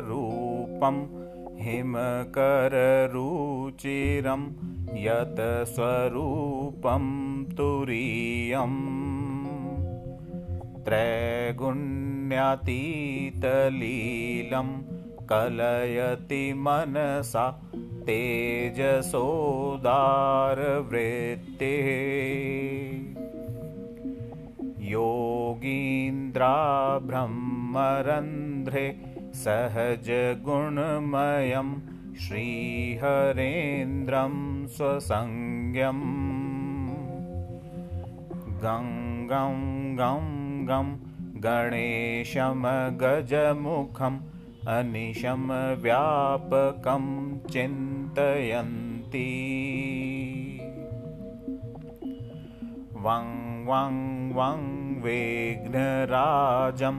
रूपं हिमकररुचिरं यत् स्वरूपं तुरीयम्। त्रैगुण्यातीतलीलं कलयति मनसा तेजसोदारवृत्तिः। योगीन्द्राब्रह्मरन्ध्रे सहजगुणमयं श्रीहरेन्द्रं स्वसंज्ञम् गङ्गं गणेशमगजमुखम् अनिशमव्यापकं चिन्तयन्ति। वं वं वं विघ्नराजं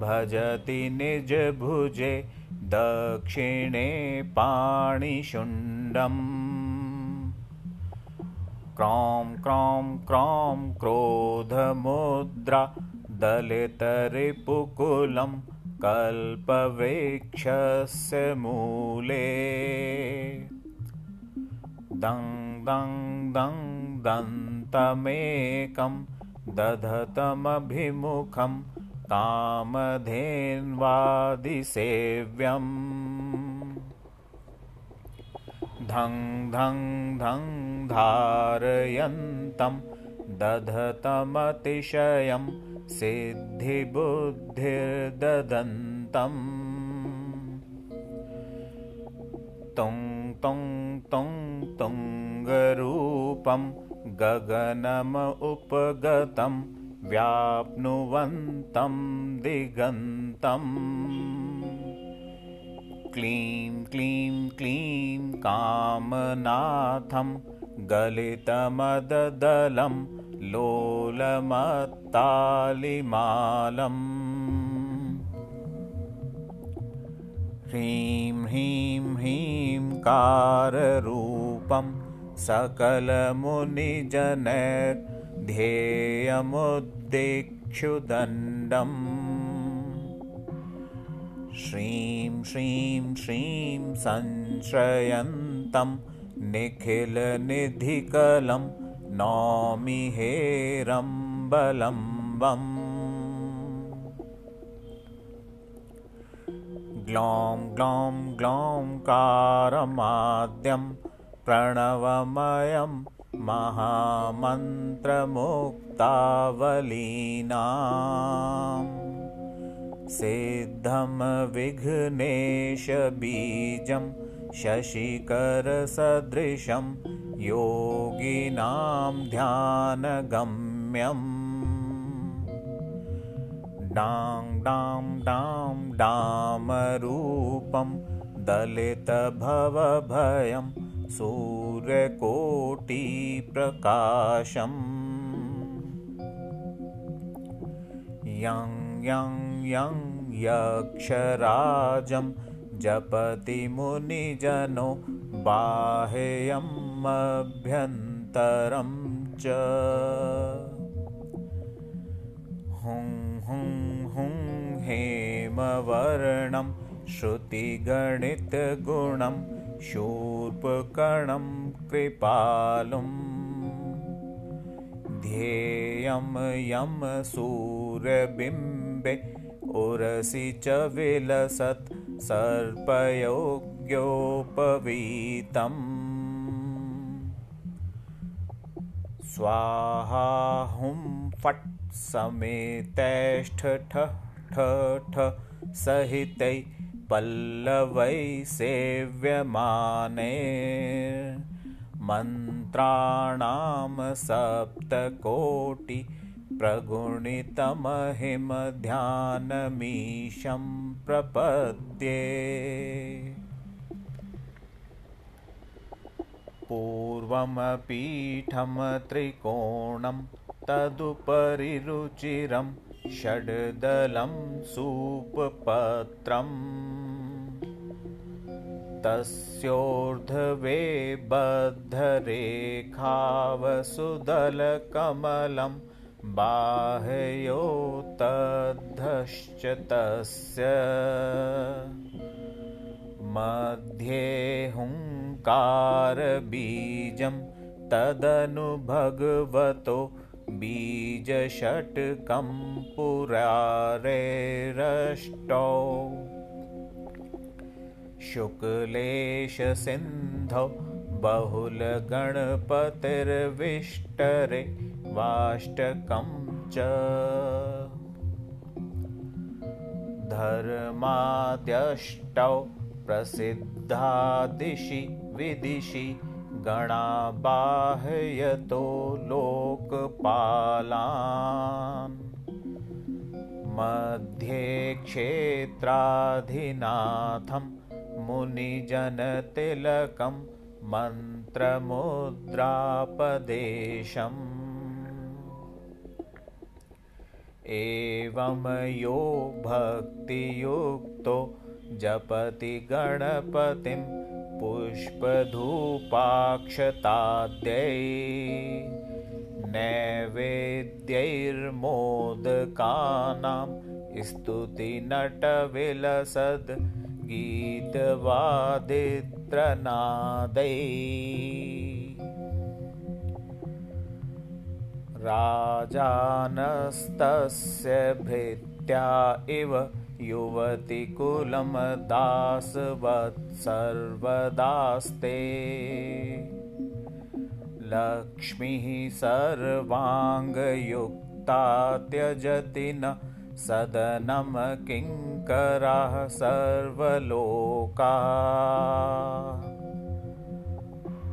भजति निजभुजे दक्षिणे पाणिशुण्डम्। क्रौं क्रौं क्रौं क्रोधमुद्रा दलितरिपुकुलं कल्पवृक्षस्य मूले। दं दं दं दन्तमेकं दधतमभिमुखं कामधेन्वादिसेव्यम् धं धं धं धारयन्तं दधतमतिशयं सिद्धिबुद्धिर्ददन्तम् तुं तुं तुं तुङ्गरूपं गगनम उपगतं व्याप्नुवन्तं दिगन्तम् क्लीं क्लीं क्लीं कामनाथं गलितमददलं लोलमत्तालिमालम् ह्रीं ह्रीं ह्रीं काररूपं सकलमुनिजनैर्ध्येयमुद्दिक्षुदण्डम् श्रीं श्रीं श्रीं संश्रयन्तं निखिलनिधिकलं नौमि हेरम्बलम्बम् ग्लौं ग्लौं ग्लौं कारमाद्यं प्रणवमयं महामन्त्रमुक्तावलीनाम् सिद्धं विघ्नेशबीजं शशिकरसदृशं योगिनां ध्यानगम्यम्। डां डां डां डामरूपं दलितभवभयं सूर्यकोटिप्रकाशम्। यं यं यं यक्षराजं जपति मुनिजनो बाह्यमभ्यन्तरं च। हुं हुं हुं हेमवर्णं श्रुतिगणितगुणं शूर्पकणं कृपालुम् ध्येयं यं सूर्यबिम्बे उरसि च विलसत् सर्पयोग्योपवीतम्। स्वाहा हुं फट् समेतैष्ठ ठ सहितै पल्लवै सेव्यमाने मन्त्राणां सप्तकोटि प्रगुणितमहिमध्यानमीशं प्रपद्ये। पूर्वमपीठं त्रिकोणं तदुपरि रुचिरं षड्दलं सूपपत्रम् तस्योर्ध्वे बद्धरेखावसुदलकमलं बाह्यो तद्धश्च तस्य मध्ये हुङ्कारबीजं तदनु भगवतो बीजषट्कं पुरारेरष्टौ शुक्लेशसिन्धौ बहुलगणपतिर्विष्टरे वाष्टकं च। धर्माद्यष्टौ प्रसिद्धादिशि विदिशि गणाबाह्यतो लोकपालान्। मध्ये क्षेत्राधिनाथं मुनिजनतिलकं मन्त्रमुद्रापदेशम्। एवं यो भक्तियुक्तो जपति गणपतिं पुष्पधूपाक्षताद्यै नैवेद्यैर्मोदकानां स्तुतिनटविलसद् गीतवादित्रनादै। राजानस्तस्य भृत्या इव युवतिकुलं दासवत्सर्वदास्ते लक्ष्मीः सर्वाङ्गयुक्ता त्यजति न सदनं किङ्करः सर्वलोका।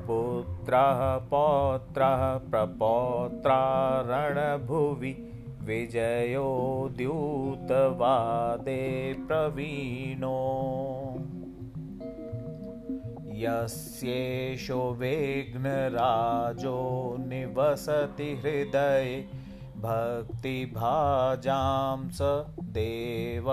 पुत्रः पौत्रः प्रपौत्रारणभुवि विजयो द्यूतवादे प्रवीणो। यस्येषो विघ्नराजो निवसति हृदये भक्तिभाजां स देव।